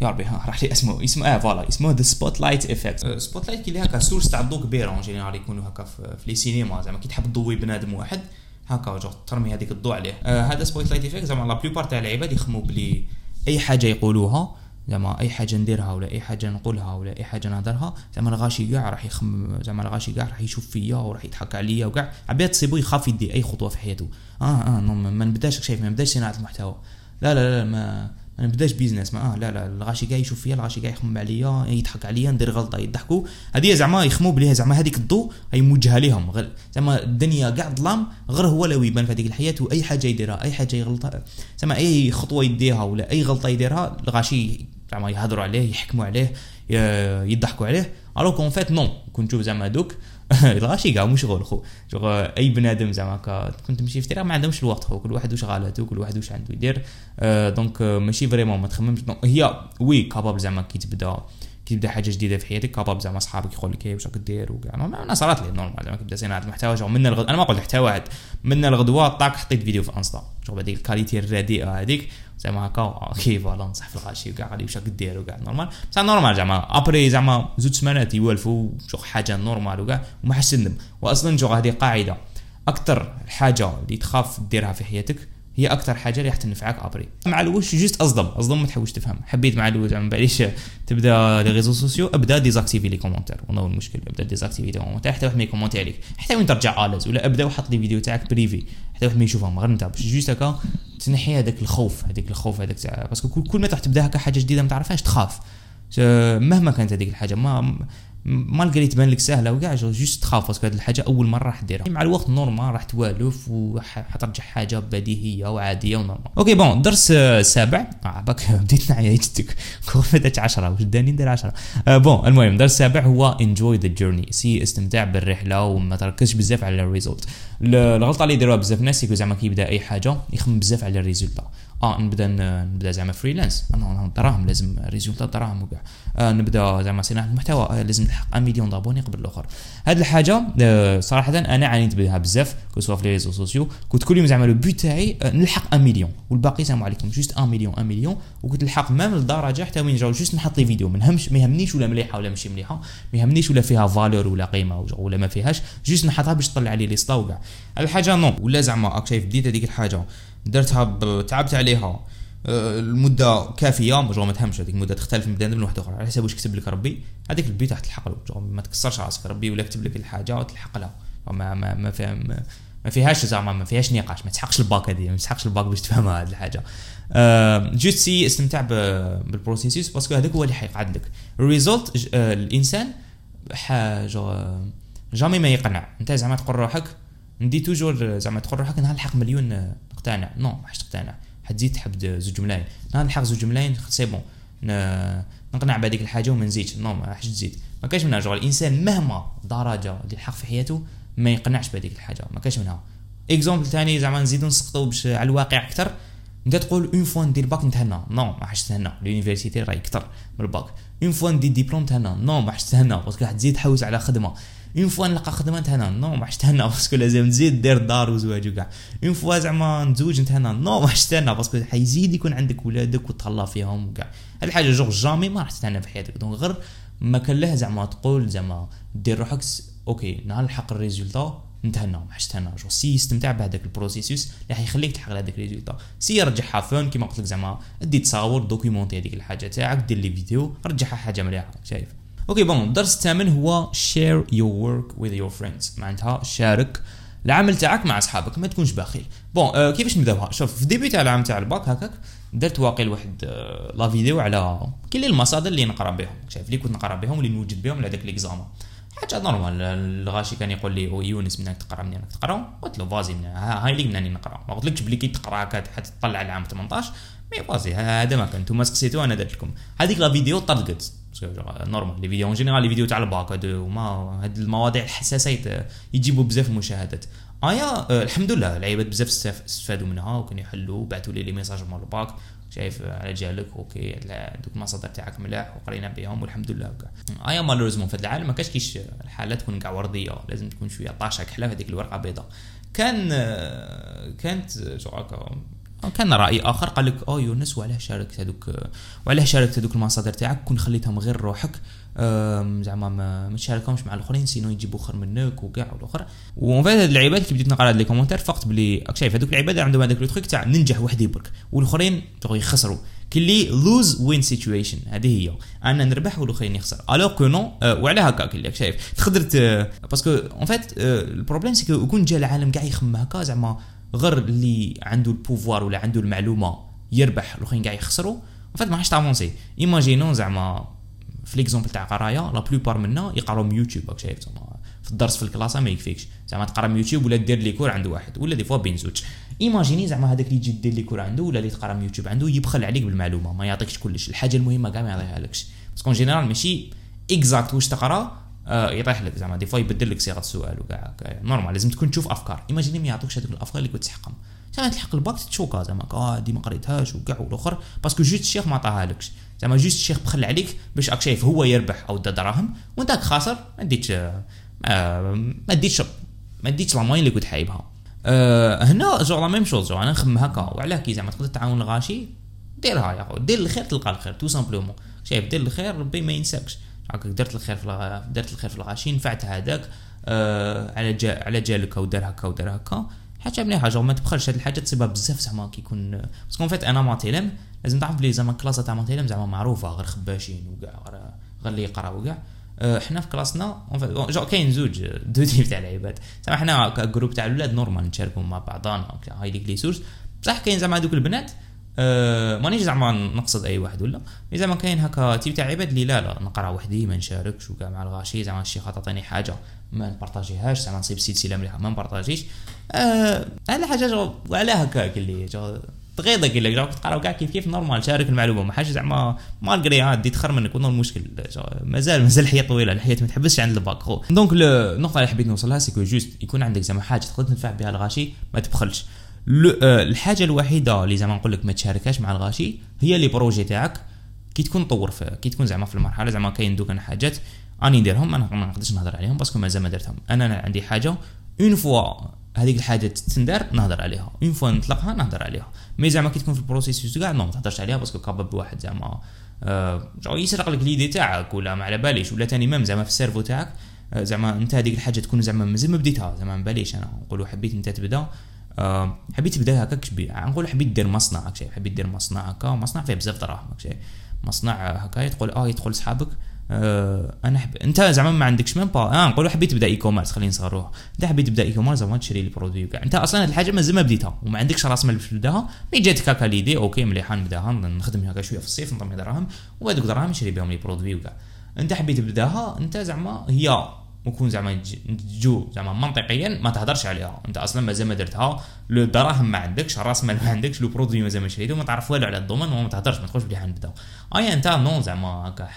يا ربي ها راح لي اسمه اسمه آه voilà اسمه the spotlight effect spotlight كي هكا source تاع الضوء كبيره en général يكونوا هكا في, les cinémas زعما كي تحب تضوي بنادم واحد هكا je ترمي هذيك الضوء عليه هذا spotlight effect زعما la plupart تاع العباد يخموا بلي اي حاجة يقولوها زعما أي حاجة نديرها ولا أي حاجة نقولها ولا أي حاجة نهضرها زعما الغاشي كاع راح يخم زعما الغاشي كاع راح يشوف فيا وراح يضحك عليا وكاع. عباد تصيبو يخاف يدي أي خطوة في حياته. آه آه ما نبداش شايف ما نبداش صناعة المحتوى. لا لا لا ما ما نبداش business ما آه لا لا الغاشي كاع يشوف فيا الغاشي كاع يخمم عليا يضحك عليا ندير غلطة يضحكوا. هذه زعما يخموا بليها زعما هذيك الضوء هي موجهة لهم غير زعما الدنيا كاع ظلام غير هو لو يبان في هذيك الحياة وأي حاجة يديرها أي حاجة يغلطها زعما أي خطوة يديها ولا أي غلطة يديرها الغاشي زعما يهضروا عليه يحكموا عليه يضحكوا عليه. الوغ كون فيت نو كنت تشوف زعما دوك الغاشي كاع مو شغل خو. أي بنادم زعما كنت تمشي في ما عندهمش الوقت خو. كل واحد واش غالاتو كل واحد واش عنده يدير. آه دونك ماشي فريمون ما تخممش. هي وي كابابل زعما كي تبدا. تبدا حاجة جديدة في حياتك كاباب زعما صحابك يقول لك واش راك دير؟ وكاع. أنا صارت لي نورمال زعما كيبدا صناعه المحتوى من الغد أنا ما قلت حتى واحد من الغدوة طاك حطيت فيديو في انستا شغل هذيك الكاليتي الرديئة هذيك. زعما هكا كيف فوالا نصح في الغاشي وكاع غادي واش راك دير وكاع نورمال بصح نورمال زعما. ابري زعما زوج سمانات يوالفوا شغل حاجة نورمال وكاع وما حش تندم. واصلا شغل هذه قاعدة. أكثر حاجة اللي تخاف ديرها في حياتك هي أكثر حاجة اللي راح تنفعك أبري. مع الوش جوست أصدم. أصدم ما تحوش تفهم. حبيت مع الوش زعما بعديش تبدا لي ريزو سوسيو أبدا ديزاكتيفي لي كومونتير والله المشكل أبدا ديزاكتيفي لي كومونتير حتى واحد ما يكومونتي عليك. حتى وين ترجع الز ولا أبدا وحط لي فيديو تاعك بريفي حتى واحد ما يشوفهم غير انت باش juste هكا تنحي هذاك الخوف هذاك الخوف هذاك تاع. parce que كل ما تروح تبدا هكا حاجة جديدة ما تعرفهاش تخاف. مهما كانت هذيك الحاجة ما malgré تبان لك سهلة وكاع juste تخاف parce que هذه الحاجة أول مرة راح ديرها. مع الوقت normal راح توالف وحترجع حاجة بديهية وعادية و normal. OK bon الدرس السابع آه باك بديت نعيا جدك بدأت 10 واش داني؟ ندير 10 آه bon المهم الدرس السابع هو enjoy the journey c'est استمتع بالرحلة وما تركزش بزاف على ال résultat الغلطة اللي يديروها بزاف يقول زعما كي يبدأ أي حاجة يخمم بزاف على ال résultat. آه نبدا نبدا زعما freelance أنا دراهم لازم résultat دراهم وكاع. آه نبدا زعما صناعة المحتوى. آه لازم نلحق 1 مليون d'abonnés قبل الأخر. هاد الحاجة آه صراحة أنا عانيت بها بزاف que في les réseaux sociaux كنت كل يوم زعما le but تاعي آه نلحق 1 مليون. والباقي السلام عليكم juste 1 مليون 1 مليون. وكنت نلحق même لدرجه حتى وين جاو. juste نحط les vidéos. ما نهمش ما يهمنيش ولا مليحة ولا ماشي مليحة. ما يهمنيش ولا فيها فالور ولا قيمة ولا ما فيهاش. جوست نحطها باش تطلع لي لي ستا وكاع الحاجة نو ولا زعما راك شايف بديت هذيك الحاجة. درتها تعبت عليها. المدة كافية جو ما تهمش هذيك المدة تختلف من بنادم لواحد اخر على حسب واش كتب لك ربي. هذيك البيت راح تلحق ما تكسرش راسك ربي ولا كتب لك الحاجة وتلحق لها. ما ما ما فيها ما فيهاش زعما ما فيهاش نقاش. ما تسحقش الباك هذه ما تسحقش الباك باش تفهمها هذه الحاجة. أه جوست سي استمتع بالبروسيسوس باسكو هذاك هو اللي حيقعد لك. ال résultat أه الإنسان حاجة jamais ما يقنع. أنت زعما تقول روحك ندي toujours زعما تقول روحك نلحق مليون نقتنع non ما حش تقتنع حتزيد تحب زوج ملايين. نلحق زوج ملايين c'est bon نقنع بهذيك الحاجة وما نزيدش. non ما راحش تزيد. ما كاينش منها شغل. الإنسان مهما درجة اللي لحق في حياته ما يقنعش بهذيك الحاجة. ما كاينش منها. exemple ثاني زعما نزيدو نسقطو باش على الواقع أكثر. انت تقول une fois ندير باك نتهنى. non ما حش تهنى. l'université راهي أكثر من ال bac. une fois ندير ديبلوم تهنى non ما حش تهنى. parce que تزيد تحوس على خدمة. une fois نلقى خدمه نتهنى non ما حش تهنى parce que لازم تزيد دير دار وزواج وكاع une fois زعما نتزوج نتهنى non ما حش تهنى parce que حيزيد يكون عندك ولادك وتهلا فيهم وكاع هاد الحاجة جوغ jamais ما راح تتهنى في حياتك donc غير ما كان له زعما تقول زعما دير روحك OK نهار نلحق ال résultat نتهنى ما حش تهنى جو c'est يستمتع بهذاك ال processus اللي حيخليك تحقق هذاك ال résultat c'est يرجعها fun كيما قلت لك زعما دي تصاور documenter هذيك الحاجة تاعك دير les vidéos رجعها حاجة مليحه شايف OK bon الدرس الثامن هو share your work with your friends. معناتها شارك العمل تاعك مع أصحابك ما تكونش بخيل. bon آه كيفاش نبداوها شوف في début تاع العام تاع الباك هكاك درت واقيل واحد آه la vidéo على كاين المصادر اللي نقرأ بهم. شايف اللي كنت نقرأ بهم واللي نوجد بهم لهذاك les examens حاجة normal الغاشي كان يقول لي يونس منك تقرأ منين تقرأ؟ قلت له vas-y من هاي اللي مناني نقرأ. ما قلتلكش بلي كي تقرأ حتى تطلع العام 18 مي فازي هذا ما كان. نتوما سقسيتو أنا درت لكم هذيك لا فيديو طلقت نورمال لي فيديو اون جينيرال لي فيديو تاع الباك وما هاد المواضيع الحساسه يجيبوا بزاف المشاهدات ايا الحمد لله العيبات بزاف استفادوا منها وكانوا يحلوا بعثوا لي لي ميساج مال الباك شايف على جالك أوكي دوك المصادر تاعك ملاح وقرينا بهم والحمد لله وكاع ايا مالوريزمون في العالم ما كاش كيش الحاله تكون كاع ورديه لازم تكون شوية طاشة كحله في هذيك الورقه بيضاء كان كانت شو كان رأي آخر قال لك أو يونس وعلاه شاركت هذوك وعلاه شاركت هذوك المصادر تاعك كون خليتهم غير روحك. زعما ما تشاركهمش مع الآخرين سينو يجيبوا خير منك وكاع والآخر. ومن بعد هاد اللعيبات كي بديت نقرا هاد لي كومونتير فقت بلي شايف هذوك اللعيبات عندهم هذاك لو تخيك تاع ننجح وحدي برك والآخرين يخسروا كي لوز وين سيتويشن هذه هي. أنا نربح والآخرين يخسر. الوغ كو نو وعلى هكا كي شايف. تقدر باسكو اون فيت البروبليم سي كو يكون جا العالم كاع يخمم هكا زعما غير اللي عنده ال pouvoir ولا عنده المعلومة يربح الاخرين كاع يخسروا فات ما حاش t'avancer imaginons زعما في l'exemple تاع قرايه la plupart منا يقراو من يوتيوب راك شايف زعما في الدرس في ال classe ما يكفيكش. زعما تقرا من يوتيوب ولا دير les cours عند واحد ولا des fois بين زوج. imaginer زعما هذاك اللي يجي دير les cours عنده ولا اللي تقرا من يوتيوب عنده يبخل عليك بالمعلومة ما يعطيكش كلش. الحاجة المهمة كاع ما يعطيها لكش parce que général ماشي exact واش تقرا آه يطيح لك زعما. des fois يبدل لك صيغه السؤال وكاع. normal لازم تكون تشوف أفكار. imaginer ما يعطوكش هذوك الافكار اللي كنت تحقهم زعما تلحق الباك تشوكا زعما. آه دي ما قريتهاش وكاع والأخر. parce que juste الشيخ ما عطاها زعما juste الشيخ بخل عليك باش راك شايف هو يربح أو دا دراهم. وأنت خاسر ما ديتش آه ما ديتش ما ديتش لا اللي كنت حايبها. آه هنا جو la même chose أنا نخمم هكا. وعلاه كي زعما تقدر تعاون الغاشي ديرها يا خو دير الخير تلقى الخير. tout simplement شايف دير الخير ربي ما ينساكش. هاك درت الخير في درت الخير في الغاشي نفعت هذاك آه على جا على جالك ودار هكا ودار هكا. حاجة مليحه جو ما تبخلش هاد الحاجة تصيبها بزاف زعما كيكون باسكو فيت أنا ماتيلم لازم تعرف بلي زعما كلاسة تاع ماتيلم زعما معروفة غير خباشين وكاع غير اللي يقرا وكاع. أه، حنا في كلاسنا جو كاين زوج دو تيب تاع العباد. زعما حنا كجروب تاع الاولاد نورمال نتشاركوا مع بعضنا هاي ليك لي سورس بصح كاين زعما هذوك البنات أه مانيش زعما نقصد أي واحد ولا؟ زعما كاين هكا type تاع عباد اللي لا لا نقرأ وحدي ما نشاركش وكاع مع الغاشي زعما الشيخ تعطيني حاجة ما نبارطاجيهاش زعما نصيب سلسلة مليحة ما نبارطاجيش. أه على حاجة وعلى هكاك اللي تغيضك الا تقراو كاع كيف كيف normal شارك المعلومة ما حاجة زعما malgré عاد تخر منك وين المشكل مازال مازال الحياة طويلة الحياة ما تحبسش عند الباك خو. donc النقطه اللي حبيت نوصلها c'est que juste يكون عندك زعما حاجة تقدر تنفع بها الغاشي ما تبخلش. الحاجة الوحيدة اللي زعما نقول لك ما تشاركهاش مع الغاشي هي les projets تاعك. كي تكون طور في كي تكون زعما في المرحلة زعما كاين دوك حاجات راني نديرهم أنا ما نقدرش نهضر عليهم parce que مازال ما درتهم. أنا عندي حاجة une fois هذيك الحاجة تندار نهضر عليها. une fois نطلقها نهضر عليها. mais زعما كي تكون في ال processus كاع ما تهضرش عليها parce que capable واحد زعما آه يسرق لك l'idée تاعك ولا ما على باليش ولا تاني même زعما في ال cerveau تاعك. آه زعما أنت هذيك الحاجة تكون زعما مازال ما بديتها. زعما ما باليش أنا. نقولوا حبيت أنت تبدا. حبيت تبدا هكاك نقول حبيت دير مصنع هكا حبيت دير مصنع هكا مصنع فيه بزاف دراهم مصنع هكا تقول آه يدخل صحابك. آه أنا حب... أنت زعما ما عندكش même pas آه نقولوا حبيت تبدا e-commerce خلينا نصغروها أنت حبيت تبدا e-commerce زعما تشري ال produit وكاع أنت أصلا هاد الحاجة مازال ما بديتها وما عندكش راس مال باش تبداها mais جاتك هكا l'idée okay مليحة نبداها نخدم هكا شوية في الصيف نضم دراهم وهذوك دراهم نشري بهم les produits وكاع أنت حبيت تبداها أنت زعما هي وكون زعما جو زعما منطقيا ما تهدرش عليها. أنت أصلا مازال ما درتها. الدراهم ما عندكش راس مال ما عندكش le produit مازال ما شريته ما تعرف والو على الضمان وما تهدرش ما تقولش بلي حنبدا اي أنت non زعما هكا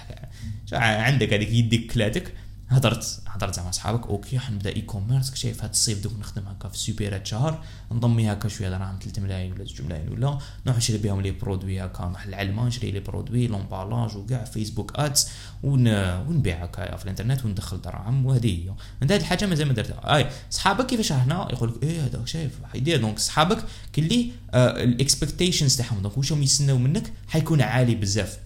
عندك هذيك يديك كلاتك. هضرت هضرت مع صحابك. okay حنبدأ e-commerce شايف هاد الصيف دوك نخدم هكا في supérette شهر نضمي هكا شوية دراهم 3 ملايين ولا 2 ملايين ولا. نروح نشري بهم les produits هكا. نروح للعلمة نشري les produits l'emballage وكاع Facebook Ads ون... ونبيع هكا في الإنترنت وندخل دراهم. وهذه هي. انت هذه الحاجة مازال ما درتها. أي صحابك كيفاش هنا يقول لك إيه هذا شايف حيدير donc صحابك كلي آه ال expectations تاعهم. donc واش يستناو منك؟ حيكون عالي بزاف.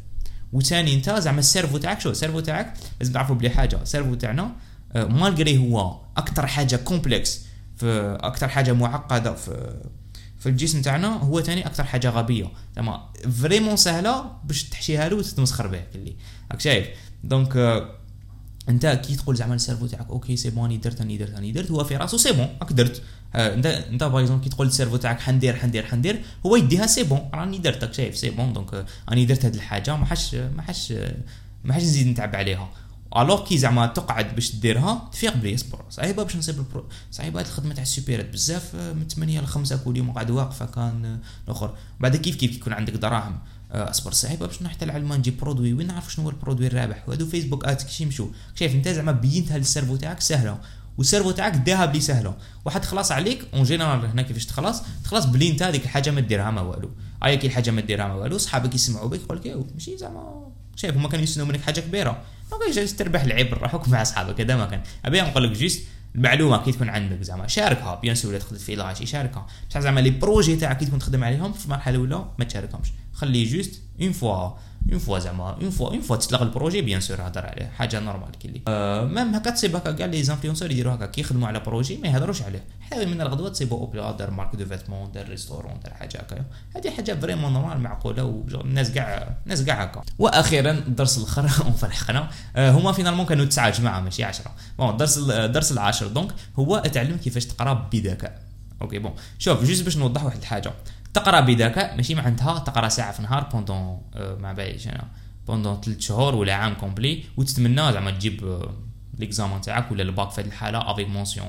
وثاني انت زعما ال cerveau تاعك شو؟ ال cerveau تاعك لازم تعرفوا بلي حاجة. ال cerveau تاعنا آه، malgré هو أكثر حاجة complexe في أكثر حاجة معقدة في في الجسم تاعنا هو ثاني أكثر حاجة غبية. زعما vraiment سهلة باش تحشيها له وتتمسخر به كلي. راك شايف؟ donc آه، انت كي تقول زعما ال cerveau تاعك okay c'est bon درت راني درت راني درت هو في راسو c'est bon راك درت. آه، انت انت par كي تقول ال cerveau تاعك حندير حندير حندير هو يديها c'est bon راني درت راك شايف c'est bon donc راني درت هاد الحاجة ما حش ما حش ما حش نزيد نتعب عليها. alors كي زعما تقعد باش ديرها تفيق بلي اصبر صعيبة باش نصيب البرو صعيبة الخدمة تاع ال supérette. بزاف من 8 ل 5 كل يوم قاعد واقفة كان الآخر بعد كيف كيف يكون عندك دراهم؟ آه، اصبر صعيبة باش نروح العلمة نجيب produit. وين نعرف شنو هو ال produit الرابح؟ وهادو Facebook Ads كيش يمشوا شايف انت زعما بينتها لل cerveau تاعك سهلة. وال cerveau تاعك داها بلي سهلة. واحد خلاص عليك en général هنا كيفاش تخلص؟ تخلص بلي انت هذيك الحاجة ما ديرها ما والو. ايا كي الحاجة ما ديرها ما والو صحابك يسمعوا بك يقول لك ماشي زعما شايف هما كانوا يستنوا منك حاجة كبيرة. ما كاينش تربح العيب روحك مع اصحابك هذا ما كان. أبي نقول لك juste المعلومة كي تكون عندك زعما شاركها bien sûr تخدم في لاشي شاركها. بصح زعما les projets تاعك كي تكون تخدم عليهم في المرحلة الأولى ما تشاركهمش. خليه juste une fois une fois زعما une fois une fois تطلق ال projet bien sûr هضر عليه. حاجة normal كيلي أه. même هكا تصيب هكا كاع les influenceurs يديروا هكا كي يخدموا على projet ما يهضروش عليه. حتى من الغدوة تصيبوا hop là دار marque de vêtements دار restaurant دار حاجة هكا. هذه حاجة vraiment normal معقولة والناس كاع الناس كاع هكا. وأخيرا الدرس الآخر فرحقنا أه هما finalement كانوا تسعة جماعة ماشي 10 bon الدرس الدرس العاشر. donc هو اتعلم كيفاش تقرا بذكاء okay bon شوف juste باش نوضح واحد الحاجة. تقرأ بذكاء ماشي معناتها تقرأ ساعة في النهار pendant ما باليش أنا pendant ثلاث شهور ولا عام complet. وتتمنى زعما تجيب l'examen تاعك ولا الباك في هذه الحالة avec mention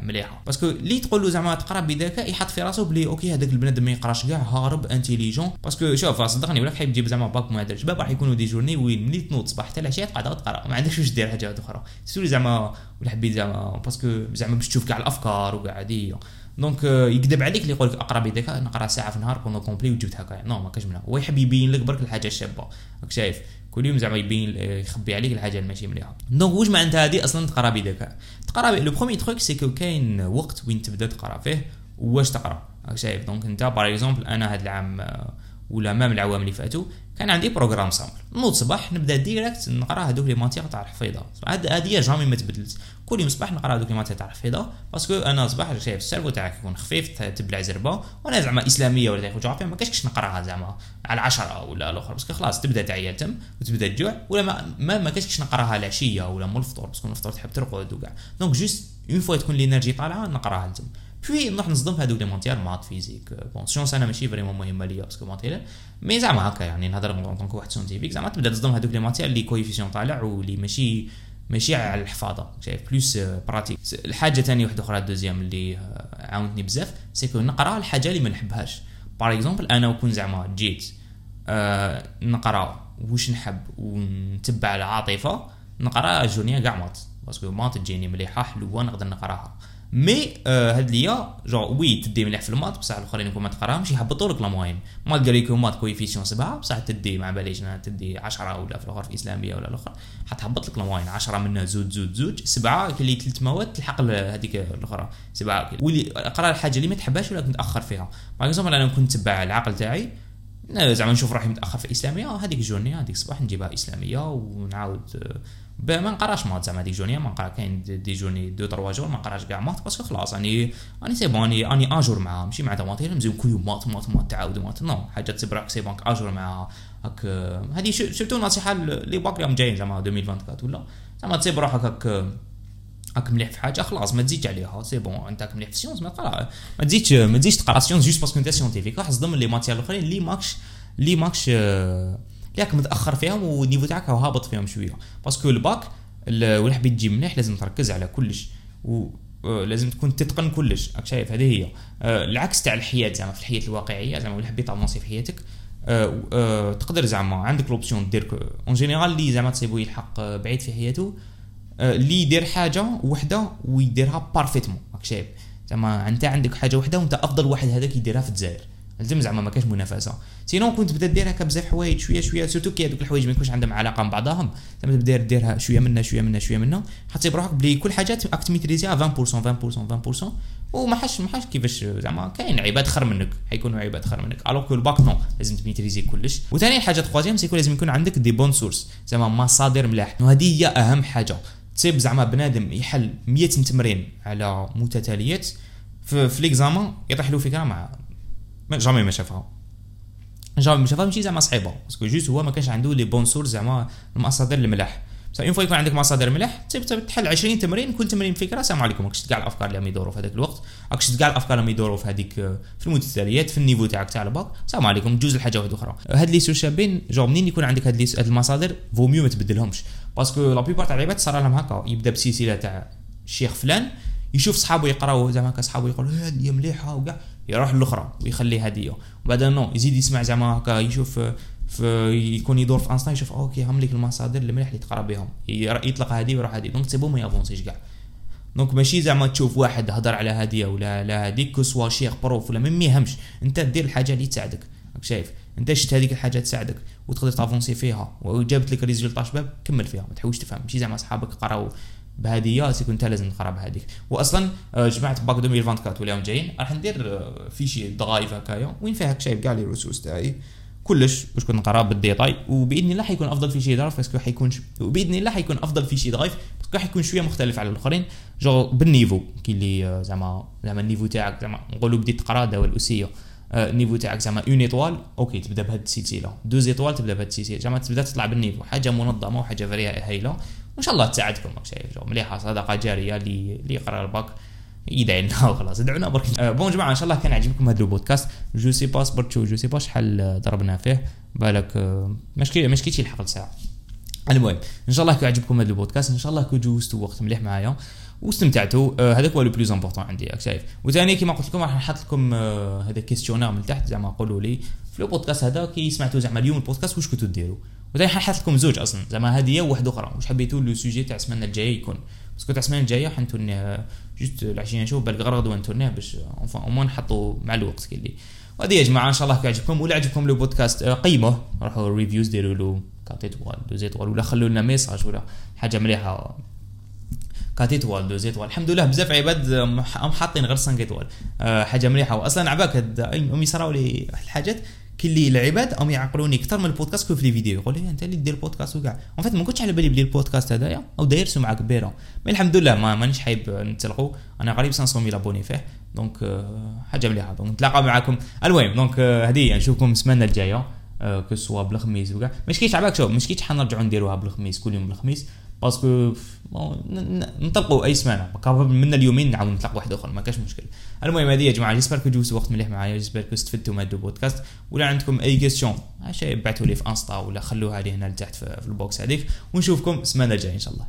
مليحة. parce que اللي تقول له زعما تقرأ بذكاء يحط في راسه بلي okay هذاك البنادم ما يقراش كاع هارب intelligent parce que شوف صدقني ولا حيب تجيب زعما باك معدل شباب راح يكونوا des journées وين؟ ملي تنوض صباح حتى العشيه تقعد تقرأ. ما عندكش واش دير حاجات أخرى. surtout زعما ولا حبيت زعما parce que زعما باش تشوف كاع الأفكار وكاع هذه. donc يكذب عليك اللي يقول لك اقرا بذكاء نقرأ ساعة في النهار pendant complet وجبت هكا. non ما كاش منها. هو يحب يبين لك برك الحاجة الشابة. راك شايف كل يوم زعما يبين يخبي عليك الحاجة ماشي مليحة. donc واش معناتها هذه أصلا تقرأ بذكاء تقرأ le premier truc c'est كاين وقت وين تبدأ تقرأ فيه واش تقرأ؟ شايف. donc أنت par exemple أنا هذا العام ولا même العوام اللي فاتوا كان عندي programme simple نوض صباح نبدا direct نقرا هذوك les matières تاع الحفيظة. هذه jamais ما تبدلت كل يوم صباح نقرا هذوك les matières تاع الحفيظة parce que أنا صباح شايف ال cerveau تاعك يكون خفيف تبلع زربة وأنا زعما إسلامية ولا تاريخ جغرافيا ما كاش نقراها زعما على عشرة ولا الأخر. parce que خلاص تبدأ تعيا تم وتبدأ تجوع ولا ما ما, كاش نقراها العشية ولا مول الفطور parce que الفطور تحب ترقد وكاع. donc juste une fois تكون l'énergie طالعة نقراها تم puis نروح نصدم في هذوك les matières maths physique bon sciences أنا ماشي vraiment مهمه ليا parce que ماتيريال mais زعما هكا يعني نهضر en tant que واحد scientifique زعما تبدا تصدم هذوك les matières اللي coefficient طالع واللي ماشي ماشي على الحفاظه شايف plus pratique الحاجة ثانية واحدة أخرى deuxième اللي عاونتني بزاف c'est que نقرا الحاجة اللي ما نحبهاش par exemple أنا وكون زعما جيت آه نقرا واش نحب ونتبع العاطفه نقرا journée كاع maths parce que maths تجيني مليحه حلوة نقدر نقراها mais آه هاد ليا جون وي تدي مليح في ال maths بصح الأخرين يكون ما تقراهمش يهبطوا لك la moyenne malgré que maths coefficient سبعة بصح تدي ما باليش تدي 10 ولا في الأخر في إسلامية ولا الأخر حتهبط لك la moyenne 10 منها زود زود زوج سبعة اللي ثلاث مواد تلحق هذيك الأخرى سبعة واللي أقرأ الحاجة اللي ما تحبهاش ولا متاخر فيها. par exemple أنا كنت نتبع العقل تاعي زعما نشوف روحي متأخر في الاسلاميه هذيك journée هذيك الصباح نجيبها إسلامية ونعاود ما نقراش maths زعما ديك journée ما نقرا كاين des journées deux trois jours ما نقراش كاع maths parce que خلاص راني راني c'est bon راني à jour معاها ماشي مع deux matières نزيد كل يوم maths maths maths تعاود maths non حاجة تسيب راك c'est bon à jour معاها هاك هذه surtout نصيحه لي باك اللي جايين زعما 2024 ولا زعما تسيب روحك هاك راك مليح في حاجة خلاص ما تزيدش عليها c'est bon انت مليح في ال sciences ما تقرا ما تزيدش ما تزيدش تقرا sciences juste parce que انت scientifique راح تصدم les matières الاخرين اللي ماكش اللي ماكش ياك متأخر فيهم وال niveau تاعك هابط فيهم شوية. parce que ال bac ولا حبيت تجي مليح لازم تركز على كلش. و لازم تكون تتقن كلش. راك شايف؟ هذه هي. العكس تاع الحياة زعما في الحياة الواقعية زعما ولا حبيت تافونسي في حياتك. أه تقدر زعما عندك l'option دير en général اللي زعما تصيبو يلحق بعيد في حياته. اللي يدير حاجة وحدة ويديرها parfaitement راك شايف؟ زعما أنت عندك حاجة وحدة وأنت أفضل واحد هذاك يديرها في الجزائر. لازم زعما ما كاش منافسة. sinon كنت تبدا دير هكا بزاف حوايج شوية شوية surtout كي هذوك الحوايج ما يكونش عندهم علاقة ببعضهم زعما تبدا ديرها شوية منا شوية منا شوية منا حتصيب روحك بلي كل حاجة راك تميتريزيها 20% 20% 20% وما حاش ما حاش كيفاش زعما كاين عباد خير منك حيكونوا عباد خير منك. alors que ال bac non لازم تميتريزي كلش. وثاني حاجة troisièmement c'est que لازم يكون عندك des bonnes sources زعما مصادر ملاح. وهذه هي أهم حاجة. تصيب زعما بنادم يحل 100 تمرين على متتاليات في, في l'examen يطيح له فكرة mais jamais ما شافها jamais ما شافها ماشي زعما صعيبه parce que juste هو ما كانش عنده les bonnes sources زعما المصادر الملاح بصح une fois يكون عندك مصادر ملاح تحل 20 تمرين كل تمرين فكره السلام عليكم راك كاع الافكار اللي يدوروا في هذاك الوقت راك كاع الافكار اللي يدوروا في هذيك في المتتاليات في ال niveau تاعك تاع الباك السلام عليكم juste حاجة واحدة أخرى هاد لي سو شابين جو منين يكون عندك هاد هاد المصادر vaut mieux ما تبدلهمش parce que la plupart تاع العباد صار لهم هكا يبدا بسلسله تاع الشيخ فلان يشوف صحابه يقراو زعما هكا صحابه يقولوا هذه مليحة وكاع. يروح للأخرى ويخلي هديه وبعدين non يزيد يسمع زعما هكا يشوف في يكون يدور في Insta يشوف OK هم ليك المصادر المليح اللي تقرأ بهم. يطلق هذه ويروح هذه. donc c'est pour ça ما يافونسيش كاع. donc ماشي زعما تشوف واحد هضر على هديه ولا لا هذيك soit شيخ prof ولا ما يهمش. أنت دير الحاجة اللي تساعدك. راك شايف؟ أنت شفت هذيك الحاجة تساعدك وتقدر تافونسي فيها. وجابت لك ريزولتا شباب كمل فيها ما تحوش تفهم. ماشي زعما صحابك قراو بهذه سيكون انت لازم تقرا بهذيك واصلا جماعة باك 2024 ولاهم جايين راح ندير فيشي درايف هكايا وين فيها شايف كاع لي ريسورس تاعي. كلش باش كنت نقرا بالديتاي وبإذن الله حيكون أفضل في شي درايف باسكو حيكون وبإذن الله حيكون أفضل في شي درايف باسكو حيكون شوية مختلف على الآخرين. جو بالنيفو كي اللي زعما زعما النيفو تاعك زعما نقولوا بديت تقرا دواء الأسية. ال niveau تاعك زعما une étoile OK تبدأ بهذه السلسلة. deux étoiles تبدأ بهذه السلسلة. زعما تبدأ تطلع بال niveau. حاجة منظمة وحاجة vraiment هايلة وإن شاء الله تساعدكم. جو. مليحة صدقة جارية اللي اللي يقرا الباك يدعي لنا وخلاص ادعونا برك أه bon جماعة إن شاء الله كان عجبكم هذا البودكاست. je sais pas صبرتوا je sais pas شحال ضربنا فيه. بالك مشكل مش كيتش يلحق ساعة. المهم إن شاء الله كان عجبكم هذا البودكاست. إن شاء الله كون جوزتوا وقت مليح معايا واستمتعتوا. آه هذاك هو le plus important عندي راك شايف. وثاني كيما قلت لكم راح نحط لكم آه هذا questionnaire من تحت. زعما قولوا لي في البودكاست هذا كي سمعتوا زعما اليوم البودكاست واش كنتوا ديروا؟ وثاني حنحط لكم زوج أصلا. زعما هذه وواحده أخرى. واش حبيتوا le sujet تاع السمانة الجاية يكون؟ parce que تاع السمانة الجاية حنتورنيه juste العشيه نشوف بالك غير غدوه نتورنيه باش on va أو نحطوا مع الوقت كي اللي وهذه يا جماعة إن شاء الله يعجبكم ولا عجبكم le podcast قيمه روحوا reviews ديروا له quatre étoiles deux étoiles ولا خلوا لنا message ولا حاجة مليحة. quatre étoiles deux étoiles الحمد لله بزاف عباد حاطين غير 5 ايتوال حاجة مليحة. واصلا عباك امي صراو لي واحد الحاجات. كي اللي العباد هم يعقلوني أكثر من البودكاست كيف لي فيديو. يقول لي أنت اللي دير بودكاست وكاع. اون فيت ما كنتش على بالي بلي البودكاست هذايا أو داير سمعة كبيرة. مي الحمد لله ما مانيش حايب نتلقوا أنا قريب 500 ميل ابوني فيه. دونك آه، حاجة مليحة. دونك نتلاقى معكم المهم دونك آه، هذه هي نشوفكم السمانة الجاية. كو سوا بالخميس وكاع. مش كيش عباك شوف مش كيش حنرجعوا نديروها بالخميس كل يوم بالخميس parce que نطلقوا أي سمانه من اليومين نعاود نطلق واحد اخر ما كاش مشكل. المهم هذه يا جماعة j'espère que جوزوا وقت مليح معايا j'espère que استفدتوا من هذا البودكاست. ولا عندكم أي question ابعثوا لي في Insta ولا خلوها لي هنا لتحت في ال box هذيك. ونشوفكم السمانه الجاية إن شاء الله.